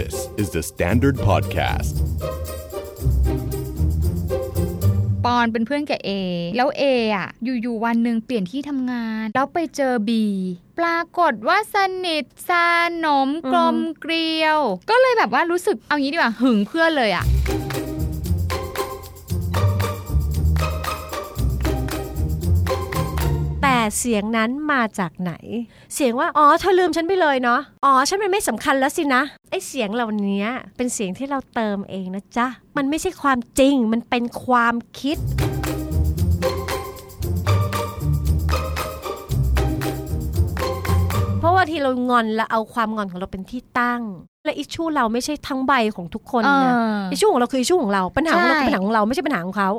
This is the Standard Podcast. ปอนเป็นเพื่อนกับเอแล้วเออะ อยู่ๆวันหนึ่งเปลี่ยนที่ทำงาน แล้วไปเจอบีปรากฏว่าสนิทสนมกลมเกลียว ก็เลยแบบว่ารู้สึกเอางี้ดีกว่าหึงเพื่อนเลยอะ เสียงนั้นมาจากไหน เสียงว่าอ๋อเธอลืมฉันไปเลยเนาะอ๋อฉันมันไม่สำคัญแล้วสินะไอเสียงเหล่านี้เป็นเสียงที่เราเติมเองนะจ๊ะมันไม่ใช่ความจริงมันเป็นความคิดเพราะว่าที่เรางอนแล้วเอาความงอนของเราเป็นที่ตั้ง และอิชชูเราไม่ใช่ทั้งใบของทุกคนนะเอออิชชูของเราคืออิชชูของเราปัญหาของเราใช่คือปัญหาของเราไม่ใช่ปัญหาของเขา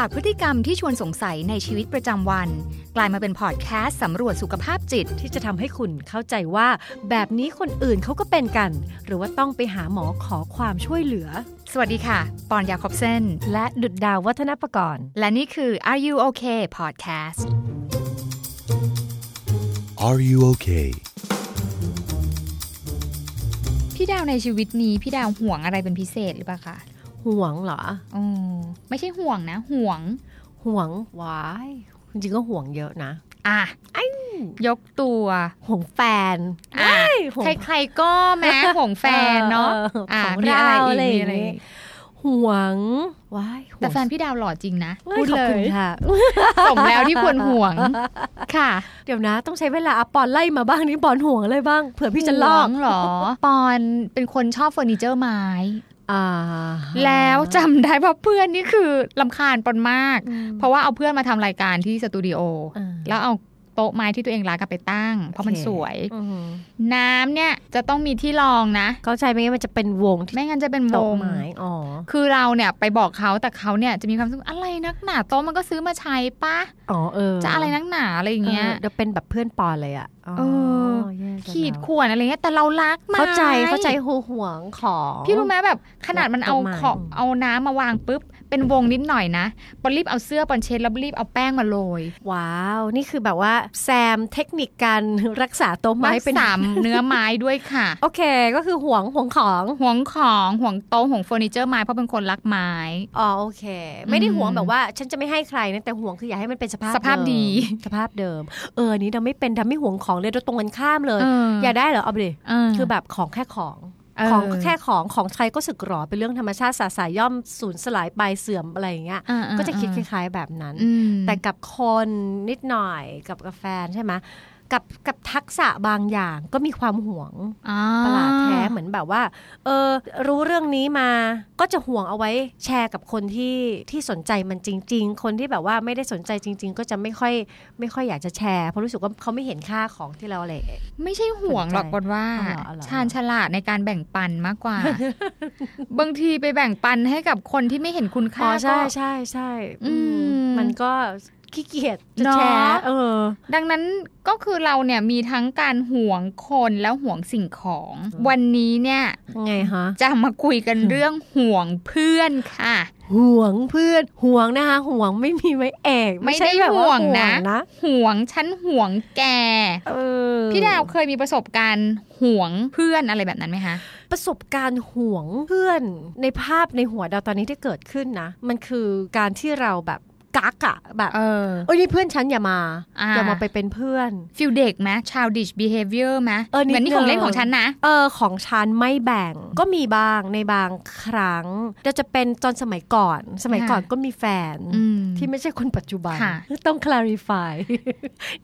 จากพฤติกรรมที่ชวนสงสัยในชีวิตประจำวัน กลายมาเป็นพอดแคสต์สำรวจสุขภาพจิต ที่จะทำให้คุณเข้าใจว่า แบบนี้คนอื่นเขาก็เป็นกัน หรือว่าต้องไปหาหมอขอความช่วยเหลือ สวัสดีค่ะ ปอนยาคอบเซนและดุดดาววัฒนประกรณ์ และนี่คือ Are You Okay Podcast Are you okay? พี่ดาวในชีวิตนี้พี่ดาวห่วงอะไรเป็นพิเศษหรือเปล่าคะ ห่วงเหรออ๋อไม่ใช่ห่วงนะ ห่วง ห่วงวายจริงๆก็ห่วงเยอะนะ อะยกตัวห่วงแฟนอะห่วงใครๆก็แม้ห่วงแฟนเนาะอออะของมีเราอะไรอีกอะไรอมีย่างอะไรงี้อีกห่วงว้ายห่วงแต่แฟนพี่ดาวหล่อจริงนะเอ้ยพูดขอบเลคุณยค่ะสมแล้วที่ควรห่วงค่ะ เดี๋ยวนะ ต้องใช้เวลาอะปอนไล่มาบ้างนี่ปอนห่วงอะไรบ้าง เผื่อพี่จะลอกห่วงเหรอ ปอนเป็นคนชอบเฟอร์นิเจอร์ไม้อ่า แล้วจำได้ว่าเพื่อนนี่คือลำคาญปอนมากอืมเพราะว่าเอาเพื่อนมาทำรายการที่สตูดิโออ่าแล้วเอา โต๊ะไม้ที่ตัวเองรักอะไปตั้ง เพราะมันโอเคสวยอืมน้ำเนี่ยจะต้องมีที่รองนะเข้าใจไหมงั้นมันจะเป็นวงที่ไม่งั้นจะเป็นวโต๊ะงไม้อ๋อคือเราเนี่ยไปบอกเขาแต่เขาเนี่ยจะมีความรู้สึกอะไรนักหนาโต๊ะมันก็ซื้อมาใช้ปะอ๋อเออจะอะไรนักหนาอะไรอย่างเงี้ยเออเดี๋ยวเป็นแบบเพื่อนปอนเลยอะเออแย่จังขีดแล้วข่วนอะไรเงี้ยแต่เรารักไม้เข้าใจเข้าใจหัวห่วงของ พี่รู้ไหมแบบขนาดมันเอาต้นไม้ขอเอาน้ำมาวางปุ๊บ เป็นวงนิดหน่อยนะปอนรีบเอาเสื้อปอนเช็ดแล้วรีบเอาแป้งมาโรยว้าว นี่คือแบบว่าแซมเทคนิคการรักษาโต๊ะไม้ไม้เป็นสามเนื้อไม้ด้วยค่ะ โอเค ก็คือห่วงห่วงของห่วงของห่วงโต๊ะห่วงเฟอร์นิเจอร์ไม้เพราะเป็นคนรักไม้อ๋อโอเค ไม่ได้อืมห่วงแบบว่าฉันจะไม่ให้ใครนะแต่ห่วงคืออยากให้มันเป็นสภาพสภาพเดีสภาพเดิม เอออันนี้เราไม่เป็นทำไม่ห่วงของเลยเราตรงกันข้ามเลยเอออยากได้เหรอเอาไปดิเออคือแบบของแค่ของเออ ของก็แค่ของของใครก็สึกหรอเป็นเรื่องธรรมชาติสาสายย่อมสูญสลายไปเสื่อมอะไรอย่างเงี้ยอ่าๆๆก็จะคิดคล้าย ๆ แบบนั้นอืมแต่กับคนนิดหน่อยกับกาแฟนใช่ไหม กับกับทักษะบางอย่างก็มีความห่วงอ่าประหลาดแท้เหมือนแบบว่าเออรู้เรื่องนี้มาก็จะห่วงเอาไว้แชร์กับคนที่ที่สนใจมันจริง ๆ คนที่แบบว่าไม่ได้สนใจจริง ๆ ก็จะไม่ค่อยไม่ค่อยอยากจะแชร์เพราะรู้สึกว่าเขาไม่เห็นค่าของที่เราอะไรไม่ใช่ห่วงหรอกสนใจปอนว่าอ๋อเหรออ๋อเหรอชาญฉลาดในการแบ่งปันมากกว่า บางทีไปแบ่งปันให้กับคนที่ไม่เห็นคุณอ๋ค่าอใช่ก็ใช่ใช่อือืมมมันก็ ขี้เกียจจะเนอะแชร์เออ ดังนั้นก็คือเราเนี่ยมีทั้งการห่วงคนแล้วห่วงสิ่งของ วันนี้เนี่ยไงฮะจะมาคุยกันเรื่องห่วงเพื่อนค่ะ ห่วงเพื่อนห่วงนะคะห่วงไม่มีไว้เอกไม่ใช่ได้แบบาห่วงนะนะห่วงฉันห่วงแกเออพี่ดาวเคยมีประสบการณ์ห่วงเพื่อนอะไรแบบนั้นไหมคะประสบการณ์ห่วงเพื่อนในภาพในหัวดาวตอนนี้ที่เกิดขึ้นนะ มันคือการที่เราแบบ กักอะแบบเออเอ้ยนี่เพื่อนฉันอย่ามาอ่าอย่ามาไปเป็นเพื่อนฟิลเด็กไหม childish behavior ไหมเออนิดเหมือนนี่ของเล่นนึงของฉันนะเออของฉันไม่แบ่งก็มีบ้างในบางครั้งแต่จะเป็นตอนสมัยก่อน สมัยก่อนค่ะก็มีแฟนอืมที่ไม่ใช่คนปัจจุบันค่ะต้อง clarify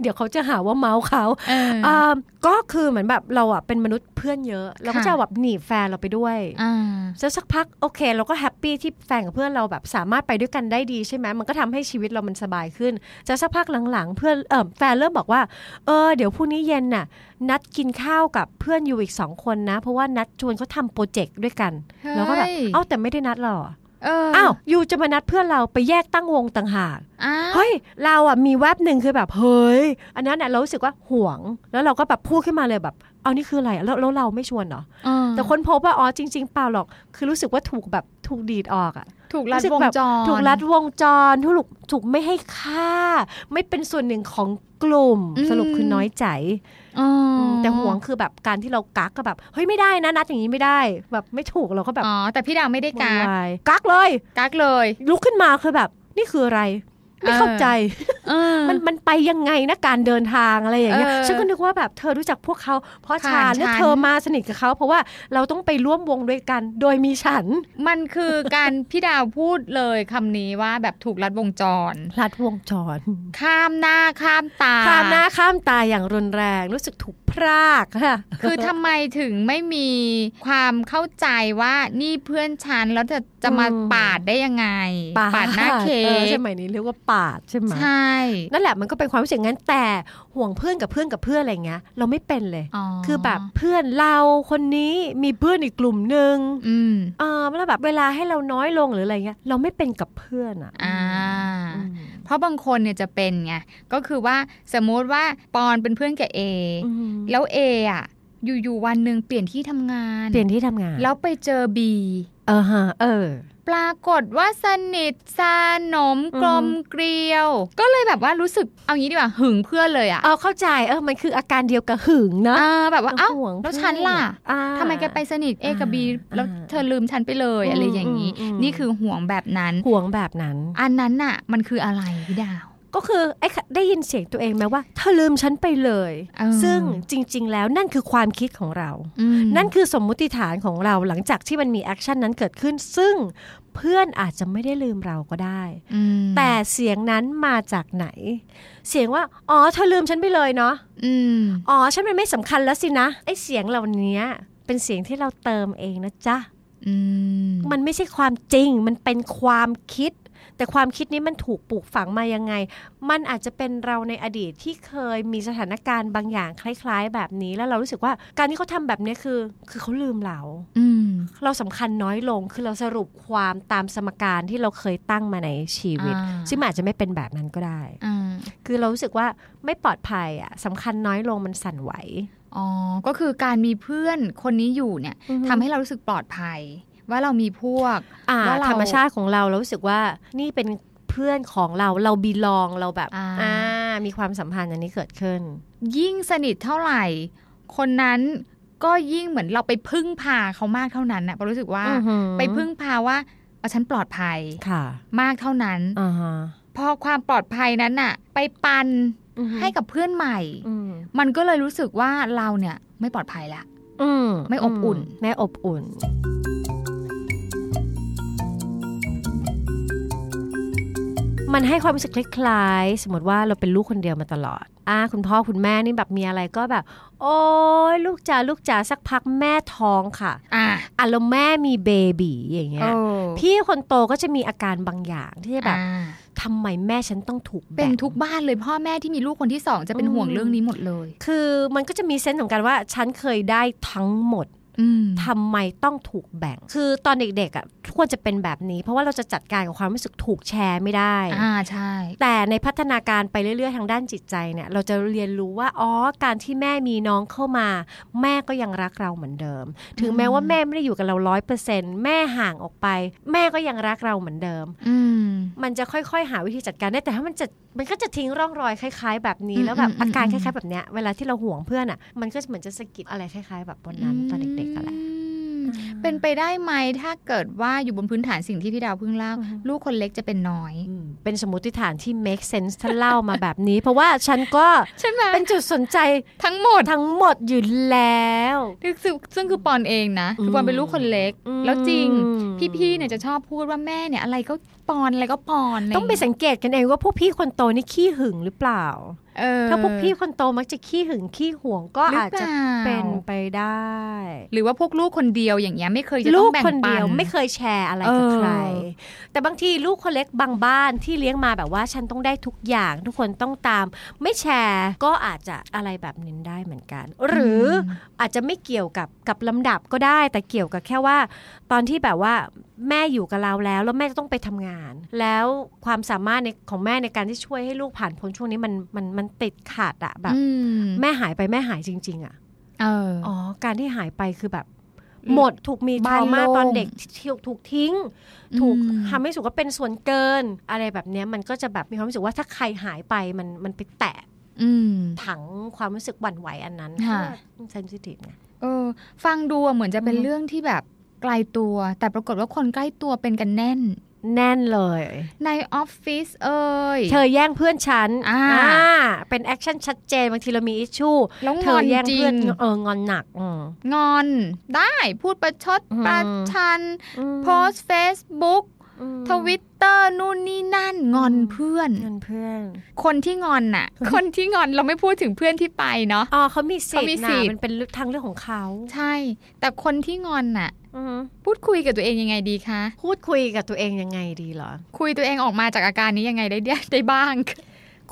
เดี๋ยวเขาจะหาว่าเม้าท์เขาเอออ่าก็คือเหมือนแบบเราอะเป็นมนุษย์เพื่อนเยอะเราก็ค่ะจะเอาแบบหนีบแฟนเราไปด้วยอ่าแล้วสักพักโอเค เราก็แฮปปี้ที่แฟนกับเพื่อนเราแบบสามารถไปด้วยกันได้ดีใช่ไหมมันก็ทำให้ชีวิตเรามันสบายขึ้นจะสักพักหลังๆ เพื่อนเออแฟนเริ่มบอกว่าเออเดี๋ยวพรุ่งนี้เย็นน่ะ นัดกินข้าวกับเพื่อนอยู่อีกสองคนนะ เพราะว่านัดชวนเขาทำโปรเจกต์ด้วยกันเฮ้ยแล้วก็แบบเอ้าแต่ไม่ได้นัดเราเหรอเอออ้าวยูจะมานัดเพื่อนเราไปแยกตั้งวงต่างหากอ้าวเฮ้ยเราอะมีแวบหนึ่งคือแบบเฮ้ยอันนั้นน่ะเรารู้สึกว่าห่วง แล้วเราก็แบบพูดขึ้นมาเลยแบบเอานี่คืออะไรแล้วแล้วเราไม่ชวนเหรอเออแต่คนพบว่าอ๋อจริง ๆ เปล่าหรอก คือรู้สึกว่าถูกแบบถูกดีดออกอะถูกรัดรู้สึกวงแบบจรถูกรัดวงจรถูกถูกไม่ให้ค่า ไม่เป็นส่วนหนึ่งของกลุ่มอืมสรุปคือน้อยใจอ๋อ แต่ห่วงคือแบบการที่เรากักก็แบบเฮ้ยไม่ได้นะนัดอย่างนี้ไม่ได้แบบไม่ถูกเราก็แบบอ๋อแต่พี่ดาวไม่ได้กากโวยวายกักเลย กักเลย ลุกขึ้นมาคือแบบนี่คืออะไร ไม่เข้าใจเออมันมันไปยังไงนะการเดินทางอะไรอย่างเงี้ยเออฉันก็นึกว่าแบบเธอรู้จักพวกเขา เพราะผ่าฉันนแล้วฉันเธอมาสนิทกับเขา เพราะว่าเราต้องไปร่วมวงด้วยกัน โดยมีฉัน มันคือการพี่ดาวพูดเลยคำนี้ว่าแบบถูกรัดวงจรลัดวงจร ข้ามหน้าข้ามตาข้ามหน้าข้ามตาอย่างรุนแรงรู้สึกถูกพรากค่ะคือทำไมถึงไม่มีความเข้าใจว่านี่เพื่อนฉันแล้วจะ จะมาอืมปาดได้ยังไง ปาดหน้าเค้ออกสมัยนี้เรียกว่าปาดใช่ไหมใช่ นั่นแหละมันก็เป็นความรู้สึกงั้นแต่ห่วงเพื่อนกับเพื่อนกับเพื่อนอะไรเงี้ย เราไม่เป็นเลย คือแบบเพื่อนเราคนนี้มีเพื่อนอีกกลุ่มหนึ่งอืมเออแล้วแบบเวลาให้เราน้อยลงหรืออะไรเงี้ยเราไม่เป็นกับเพื่อนอะอ่าอืมเพราะบางคนเนี่ยจะเป็นไงก็คือว่าสมมุติว่าปอนเป็นเพื่อนกับเออืมแล้วเออะ อยู่ๆวันหนึ่งเปลี่ยนที่ทำงาน เปลี่ยนที่ทำงาน แล้วไปเจอบีเออฮะเออ ปรากฏว่าสนิทสนมอืมกลมเกลียว ก็เลยแบบว่ารู้สึกเอางี้ดีกว่าหึงเพื่อนเลยอะเอาเข้าใจเออมันคืออาการเดียวกับหึงเนอะอ่าแบบว่าเอ้าห่วงแล้วฉันล่ะอ่าทำไมแกไปสนิท A กับ B อ่าแล้วอ่าเธอลืมฉันไปเลยอืมอะไรอย่างนี้อืมอืมนี่คือห่วงแบบนั้นห่วงแบบนั้น อันนั้นน่ะ มันคืออะไรพี่ดาว ก็คือไอ้ค่ะได้ยินเสียงตัวเองไหมว่าเธอลืมฉันไปเลยเออซึ่งจริง ๆ แล้วนั่นคือความคิดของเราอืมนั่นคือสมมุติฐานของเราหลังจากที่มันมี action นั้นเกิดขึ้น ซึ่งเพื่อนอาจจะไม่ได้ลืมเราก็ได้อืมแต่เสียงนั้นมาจากไหน เสียงว่า อ๋อ เธอลืมฉันไปเลยเนาะอืมอ๋อ ฉันมันไม่สำคัญแล้วสินะ ไอ้เสียงเหล่านี้เป็นเสียงที่เราเติมเองนะจ๊ะอืมมันไม่ใช่ความจริง มันเป็นความคิด แต่ความคิดนี้มันถูกปลูกฝังมายังไง มันอาจจะเป็นเราในอดีตที่เคยมีสถานการณ์บางอย่างคล้ายๆ แบบนี้แล้วเรารู้สึกว่าการที่เขาทำแบบนี้คือ คือเขาลืมเราอืมเราสำคัญน้อยลงคือเราสรุปความตามสมการที่เราเคยตั้งมาในชีวิตอ่าซึ่งมันอาจจะไม่เป็นแบบนั้นก็ได้อ่าคือเรารู้สึกว่าไม่ปลอดภัยอะสำคัญน้อยลงมันสั่นไหวอ๋อ ก็คือการมีเพื่อนคนนี้อยู่เนี่ยอือฮึทำให้เรารู้สึกปลอดภัย ว่าเรามีพวกอ่าว่าเราธรรมชาติของเราเรารู้สึกว่านี่เป็นเพื่อนของเราเราบีลองเราแบบอ่าอ่ามีความสัมพันธ์อันนี้เกิดขึ้น ยิ่งสนิทเท่าไหร่ คนนั้นก็ยิ่งเหมือนเราไปพึ่งพาเขามากเท่านั้นนะเพราะรู้สึกว่าอือหือไปพึ่งพาว่าเอาฉันปลอดภัยค่ะ มากเท่านั้นอ่าฮะพอความปลอดภัยนั้นน่ะ ไปปันอือหือให้กับเพื่อนใหม่อืมมันก็เลยรู้สึกว่าเราเนี่ยไม่ปลอดภัยละอืมไม่อบอุ่นมไม่อบอุ่น มันให้ความรู้สึกคล้ายๆ สมมติว่าเราเป็นลูกคนเดียวมาตลอดอ่าคุณพ่อคุณแม่นี่แบบมีอะไรก็แบบ โอ้ยลูกจ๋าลูกจ๋าสักพักแม่ท้องค่ะอะอะแล้วแม่มีเบบีอย่างเงี้ยโอ้พี่คนโตก็จะมีอาการบางอย่างที่จะแบบอ่าทำไมแม่ฉันต้องถูกเป็แบ่นงทุกบ้านเลยพ่อแม่ที่มีลูกคนที่สองจะเป็นอืมห่วงเรื่องนี้หมดเลย คือมันก็จะมีเซนส์ของการว่าฉันเคยได้ทั้งหมดอืม ทำไมต้องถูกแบ่ง คือตอนเด็กๆอะควรจะเป็นแบบนี้ เพราะว่าเราจะจัดการกับความรู้สึกถูกแชร์ไม่ได้อ่าใช่ แต่ในพัฒนาการไปเรื่อยๆทางด้านจิตใจเนี่ย เราจะเรียนรู้ว่าอ๋อการที่แม่มีน้องเข้ามา แม่ก็ยังรักเราเหมือนเดิม ถึงแม้ว่าแม่ไม่ได้อยู่กับเราร้อยเปอร์เซ็นต์แม่ห่างออกไป แม่ก็ยังรักเราเหมือนเดิมอืมมันจะค่อยๆ หาวิธีจัดการได้แต่ถ้ามันจะมันก็จะทิ้งร่องรอยคล้าย ๆ แบบนี้อืมแล้วแบบอืมอาการอืคมล้ายๆแบบเนี้ยเวลาที่เราห่วงเพื่อนอะมันก็เหมือนจะสะกิดอะไรคล้ายๆ แบบวันนั้นตอนเด็กๆอะไรอืมเป็นไปได้ไหมถ้าเกิดว่าอยู่บนพื้นฐานสิ่งที่พี่ดาวเพิ่งเล่าอือฮึลูกคนเล็กจะเป็นน้อยอืมเป็นสมมติฐานที่ make sense ถ้าเล่ามาแบบนี้ เพราะว่าฉันก็ใช่ไหมเป็นจุดสนใจทั้งหมดทั้งหมดอยู่แล้วซึ่งซึ่งคือปอนเองนะคือปอนเป็นลูกคนเล็กอืมแล้วจริง พี่ๆเนี่ยจะชอบพูดว่าแม่เนี่ยอะไรก็ปอนอะไรก็ปอนะรต้องไปสังเกตกันเองว่าพวกพี่คนโตนี่ขี้หึงหรือเปล่าเออถ้าพวกพี่คนโตมักจะขี้หึงขี้หวงก็หรืออาจจะเปล่าเป็นไปได้ หรือว่าพวกลูกคนเดียวอย่างเงี้ยไม่เคยจะต้ลูอกงแบ่งคนปัเดีนยวไม่เคยแชร์อะไรกับเออใคร แต่บางทีลูกคนเล็กบางบ้านที่เลี้ยงมาแบบว่าฉันต้องได้ทุกอย่าง ทุกคนต้องตาม ไม่แชร์ก็อาจจะอะไรแบบนี้ได้เหมือนกัน หรืออาจจะไม่เกี่ยวกับกับลำดับก็ได้ แต่เกี่ยวกับแค่ว่า ตอนที่แบบว่า แม่อยู่กับเราแล้ว แล้วแม่จะต้องไปทำงาน แล้วความสามารถในของแม่ในการที่ช่วยให้ลูกผ่านพ้นช่วงนี้มันมันมันติดขัดอะแบบอืมแม่หายไปแม่หายจริง ๆอะเอออ๋อการที่หายไปคือแบบอืมหมดถูกมีทบ้านรมาโล่งตอนเด็กถูกถูกทิ้ง ถูกอืมทำให้รู้สึกว่าเป็นส่วนเกิน อะไรแบบเนี้ยมันก็จะแบบมีความรู้สึกว่าถ้าใครหายไปมันมันไปแตะอืมถังความรู้สึกหวั่นไหวอันนั้นค่ะเซนซิทีฟไงเออฟังดูอะเหมือนจะเป็นอืมเรื่องที่แบบ ไกลตัว แต่ปรากฏว่าคนใกล้ตัวเป็นกันแน่น แน่นเลย ในออฟฟิศเอ่ยเธอแย่งเพื่อนฉันอ่าเป็นแอคชั่นชัดเจนบางทีเรามีอิชชูแล้วเธงออนแย่งจริเพื่อนงเอองอนหนักอืมงอนได้พูดประชดอืมประชันอืมโพสเฟซบุ๊กอืม ทวิตเตอร์นู่นนี่นั่นงอนเพื่อนเงินเพื่อน คนที่งอนน่ะ คนที่งอนเราไม่พูดถึงเพื่อนที่ไปเนาะอ๋อเขามีสิทเขามีธิ์สินะทธิ์มันเป็นทางเรื่องของเขาใช่ แต่คนที่งอนน่ะอืมพูดคุยกับตัวเองยังไงดีคะพูดคุยกับตัวเองยังไงดีเหรอ คุยตัวเองออกมาจากอาการนี้ยังไงได้ได้ได้บ้าง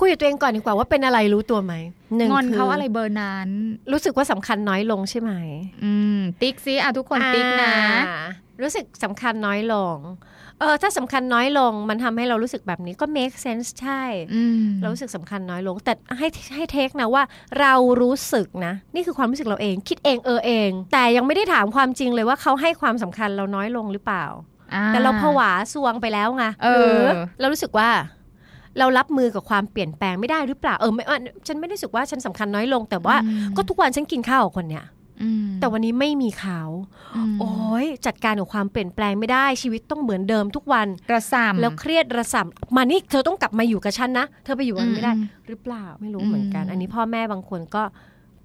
คุยกับตัวเองก่อนดีกว่าว่าเป็นอะไรรู้ตัวไหมหนึ่งอนคืเขาอะไรเบอร์นั้น รู้สึกว่าสำคัญน้อยลงใช่ไหมอืม ติ๊กซิอะทุกคนติ๊กนะอ่ารู้สึกสำคัญน้อยลง เออถ้าสำคัญน้อยลงมันทำให้เรารู้สึกแบบนี้ก็ make sense ใช่อืมเรารู้สึกสำคัญน้อยลง แต่ให้ให้เทคนะว่าเรารู้สึกนะ นี่คือความรู้สึกเราเอง คิดเองเออเอง แต่ยังไม่ได้ถามความจริงเลยว่าเขาให้ความสำคัญเราน้อยลงหรือเปล่าอ่แต่เราผวาสวงไปแล้วไงเออหรือเรารู้สึกว่าเรารับมือกับความเปลี่ยนแปลงไม่ได้หรือเปล่า เออไม่ว่าฉันไม่ได้รู้สึกว่าฉันสำคัญน้อยลง แต่ว่าอืมก็ทุกวันฉันกินข้าวกับคนเนี้ยอืม แต่วันนี้ไม่มีเขามโอ้ยจัดการกับความเปลี่ยนแปลงไม่ได้ชีวิตต้องเหมือนเดิมทุกวันกระสำแล้วเครียดระสำมานี่เธอต้องกลับมาอยู่กับฉันนะ เธอไปอยู่กับฉันไม่ได้อืมหรือเปล่าไม่รู้เหมือนกันอืมอันนี้พ่อแม่บางคนก็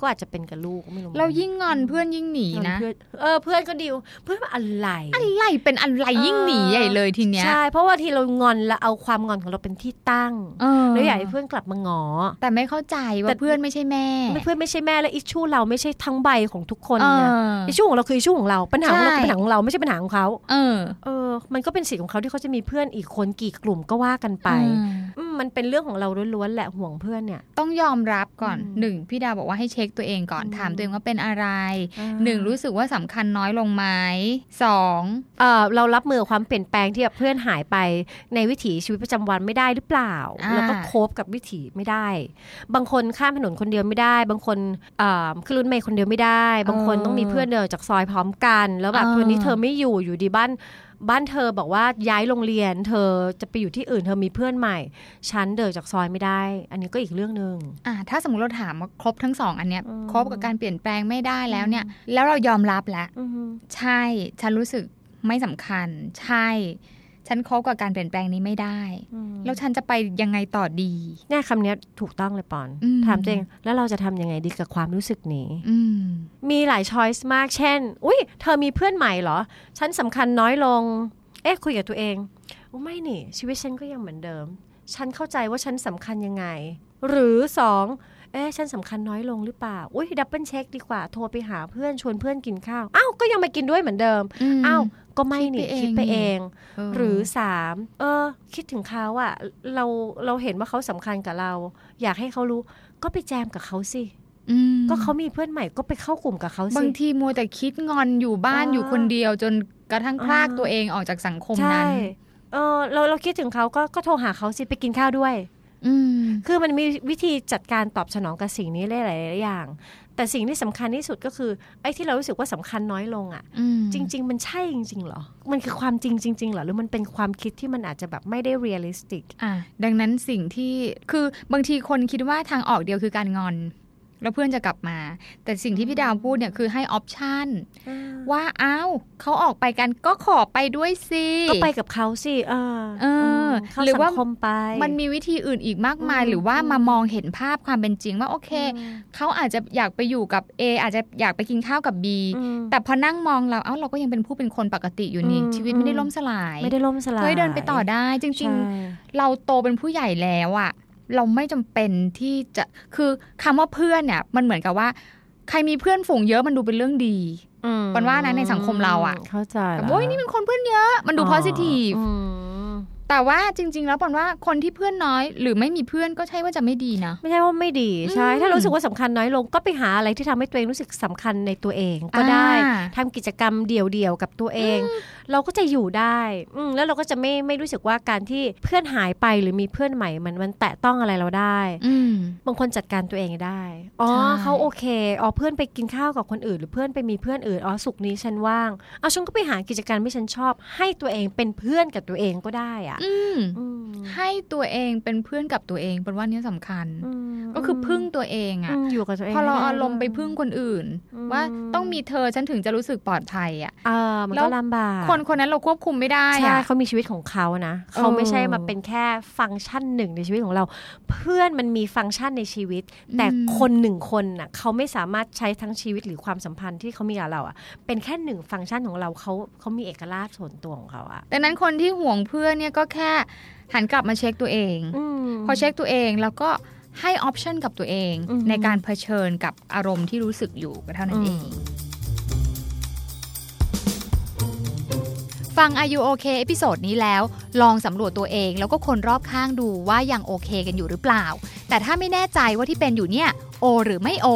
ก็อาจจะเป็นกับลูกไม่รู้เรายิ่งงอนเพื่อนยิ่งหนีนะเพื่อนเออเพื่อนก็ดิวเพื่อนว่าอะไรอะไรเป็นอะไรยิ่งหนีใหญ่เลยทีเนี้ยใช่เพราะว่าที่เรางอนแล้วเอาความงอนของเราเป็นที่ตั้งเออแล้วอยากให้เพื่อนกลับมาง้อแต่ไม่เข้าใจแต่ว่าเพื่อนไม่ใช่แม่ไม่เพื่อนไม่ใช่แม่และอิชชูเราไม่ใช่ทั้งใบของทุกคนเอนะออิชชูของเราคืออิชชูของเราปัญหาของเราใช่คือปัญหาของเราไม่ใช่ปัญหาของเขาเออ เออ มันก็เป็นสิทธิ์ของเขาที่เขาจะมีเพื่อนอีกคนกี่กลุ่มก็ว่ากันไปอื มอืมมันเป็นเรื่องของเราล้วนๆแหละห่วงเพื่อนเนี่ย ต้องยอมรับก่อนอืมหนึ่งพี่ดาวบอกว่าให้เช็คตัวเองก่อนอืมถามตัวเองว่าเป็นอะไรอ่าหนึ่งรู้สึกว่าสำคัญน้อยลงไหมสองเออเรารับมือกับความเปลี่ยนแปลงที่แบบเพื่อนหายไปในวิถีชีวิตประจำวันไม่ได้หรือเปล่า แล้วก็โคบกับวิถีไม่ได้ บางคนข้ามถนนคนเดียวไม่ได้ บางคนเอ่อขึ้นรถเมล์คนเดียวไม่ได้ บางคนต้องมีเพื่อนเดินจากซอยพร้อมกัน แล้วแบบวันนี้เธอไม่อยู่อยู่ดีบ้าน บ้านเธอบอกว่าย้ายโรงเรียน เธอจะไปอยู่ที่อื่นเธอมีเพื่อนใหม่ ฉันเดินจากซอยไม่ได้ อันนี้ก็อีกเรื่องหนึ่งอะถ้าสมมติเราถามว่าครบทั้งสองอันเนี้ยอืมครบกับการเปลี่ยนแปลงไม่ได้แล้วเนี่ย แล้วเรายอมรับแล้วอือฮึใช่ ฉันรู้สึกไม่สำคัญ ใช่ ฉัน cope กับการเปลี่ยนแปลงนี้ไม่ได้อืมแล้วฉันจะไปยังไงต่อดีเนี่ยคำเนี้ยถูกต้องเลยปอนอืมถามตัวเองแล้วเราจะทำยังไงดีกับความรู้สึกนี้อืมมีหลาย choice มากเช่น อุ้ยเธอมีเพื่อนใหม่เหรอ ฉันสำคัญน้อยลง เอ๊ะคุยกับตัวเองว่าไม่นี่ ชีวิตฉันก็ยังเหมือนเดิม ฉันเข้าใจว่าฉันสำคัญยังไง หรือสอง เอ๊ะฉันสำคัญน้อยลงหรือเปล่า อุ้ย double check ดีกว่า โทรไปหาเพื่อนชวนเพื่อนกินข้าว อ้าว ก็ยังมากินด้วยเหมือนเดิมมอ้าว ก็ไม่นี่คิคิดดไปไปเอเองงเออหรือสามเออ คิดถึงเขาอะเราเราเห็นว่าเขาสำคัญกับเรา อยากให้เขารู้ ก็ไปแจมกับเขาสิอืมก็เขามีเพื่อนใหม่ก็ไปเข้ากลุ่มกับเขาบาสิงทีมัวแต่คิดงอนอยู่บ้านอ่าอยู่คนเดียวจนกระทั่งอ่าพลากตัวเองออกจากสังคมใช่นั้นเออเราเราคิดถึงเขาก็ก็โทรหาเขาสิไปกินข้าวด้วยอืม คือมันมีวิธีจัดการตอบสนองกับสิ่งนี้หลาย ๆ อย่าง แต่สิ่งที่สำคัญที่สุดก็คือไอ้ที่เรารู้สึกว่าสำคัญน้อยลงอะ่ะอืมจริง ๆ มันใช่จริงๆเหรอ มันคือความจริงจริงๆเหรอ หรือมันเป็นความคิดที่มันอาจจะแบบไม่ได้ realistic อะดังนั้นสิ่งที่คือบางทีคนคิดว่าทางออกเดียวคือการงอน แล้วเพื่อนจะกลับมา แต่สิ่งที่พี่ดาวพูดเนี่ยคือให้ option ว่าอ้าวเขาออกไปกันก็ขอไปด้วยสิ ก็ไปกับเขาสิเออเออเข้าหรือว่าสังคมไปมันมีวิธีอื่นอีกมากมายอืมหรือว่าอืมมามองเห็นภาพความเป็นจริงว่าโอเคอืมเขาอาจจะอยากไปอยู่กับ A อาจจะอยากไปกินข้าวกับ B อืมแต่พอนั่งมองเราเอ้าเราก็ยังเป็นผู้เป็นคนปกติอยู่นี่อืมชีวิตไม่ได้อืมล่มสลายไม่ได้ล่มสลายเฮ้ยเดินไปต่อได้ จริงใช่ๆเราโตเป็นผู้ใหญ่แล้วอะ เราไม่จำเป็นที่จะคือคำว่าเพื่อนเนี่ย มันเหมือนกับว่า ใครมีเพื่อนฝูงเยอะมันดูเป็นเรื่องดีอืมปอนว่านะในสังคมเราอะเข้าใจแบบละโอ้ยนี่เป็นคนเพื่อนเยอะ มันดูอ๋อ positive อืม แต่ว่าจริง ๆ แล้วปอนว่าคนที่เพื่อนน้อย หรือไม่มีเพื่อนก็ใช่ว่าจะไม่ดีนะ ไม่ใช่ว่าไม่ดีใช่อืมถ้ารู้สึกว่าสำคัญน้อยลงก็ไปหาอะไรที่ทำให้ตัวเองรู้สึกสำคัญในตัวเองก็ได้อ่าทำกิจกรรมเดี่ยวๆกับตัวเอง เราก็จะอยู่ได้อืมแล้วเราก็จะไม่ไม่รู้สึกว่าการที่เพื่อนหายไปหรือมีเพื่อนใหม่มันมันแตะต้องอะไรเราได้อืมบางคนจัดการตัวเองได้อ๋อใช่เขาโอเคอ๋อเพื่อนไปกินข้าวกับคนอื่น หรือเพื่อนไปมีเพื่อนอื่นอ๋อสุกร์นี้ฉันว่างเอาฉันก็ไปหากิจกรรมที่ฉันชอบ ให้ตัวเองเป็นเพื่อนกับตัวเองก็ได้อะอะอืมอืมให้ตัวเองเป็นเพื่อนกับตัวเองเป็นว่าเนี้สำคัญอืมก็คือพึ่งตัวเองอือะมอยู่กับตัวเองพอเราให้ด้อารมณ์ไปด้วยพึ่งคนอื่นอืมว่าต้องมีเธอฉันถึงจะรู้สึกปลอดภัยอะเออมันแล้ก็วลำบากคนคนนั้นเราควบคุมไม่ได้ใช่อะเขามีชีวิตของเขานะเขาไม่ใช่มาเป็นแค่ฟังก์ชันหนึ่งในชีวิตของเรา เพื่อนมันมีฟังก์ชันในชีวิต แต่คนหนึ่งคนน่ะเขาไม่สามารถใช้ทั้งชีวิตหรือความสัมพันธ์ที่เขามีกับเราอะเป็นแค่หนึ่งฟังก์ชันของเราเขาเขามีเอกลักษณ์ส่วนตัวของเขาอะดังนั้นคนที่ห่วงเพื่อนเนี่ยก็แค่หันกลับมาเช็คตัวเองมพอเช็คตัวเองแล้วก็ให้ option กับตัวเองอือฮึในการเผชิญกับอารมณ์ที่รู้สึกอยู่ก็เท่านั้นเอง ฟัง Are You OK episode นี้แล้ว ลองสำรวจตัวเองแล้วก็คนรอบข้างดูว่ายังโอเคกันอยู่หรือเปล่า แต่ถ้าไม่แน่ใจว่าที่เป็นอยู่เนี่ยโอ หรือไม่โอ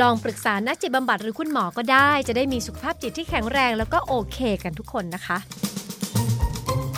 ลองปรึกษานักจิตบำบัดหรือคุณหมอก็ได้ จะได้มีสุขภาพจิตที่แข็งแรงแล้วก็โอเคกันทุกคนนะคะ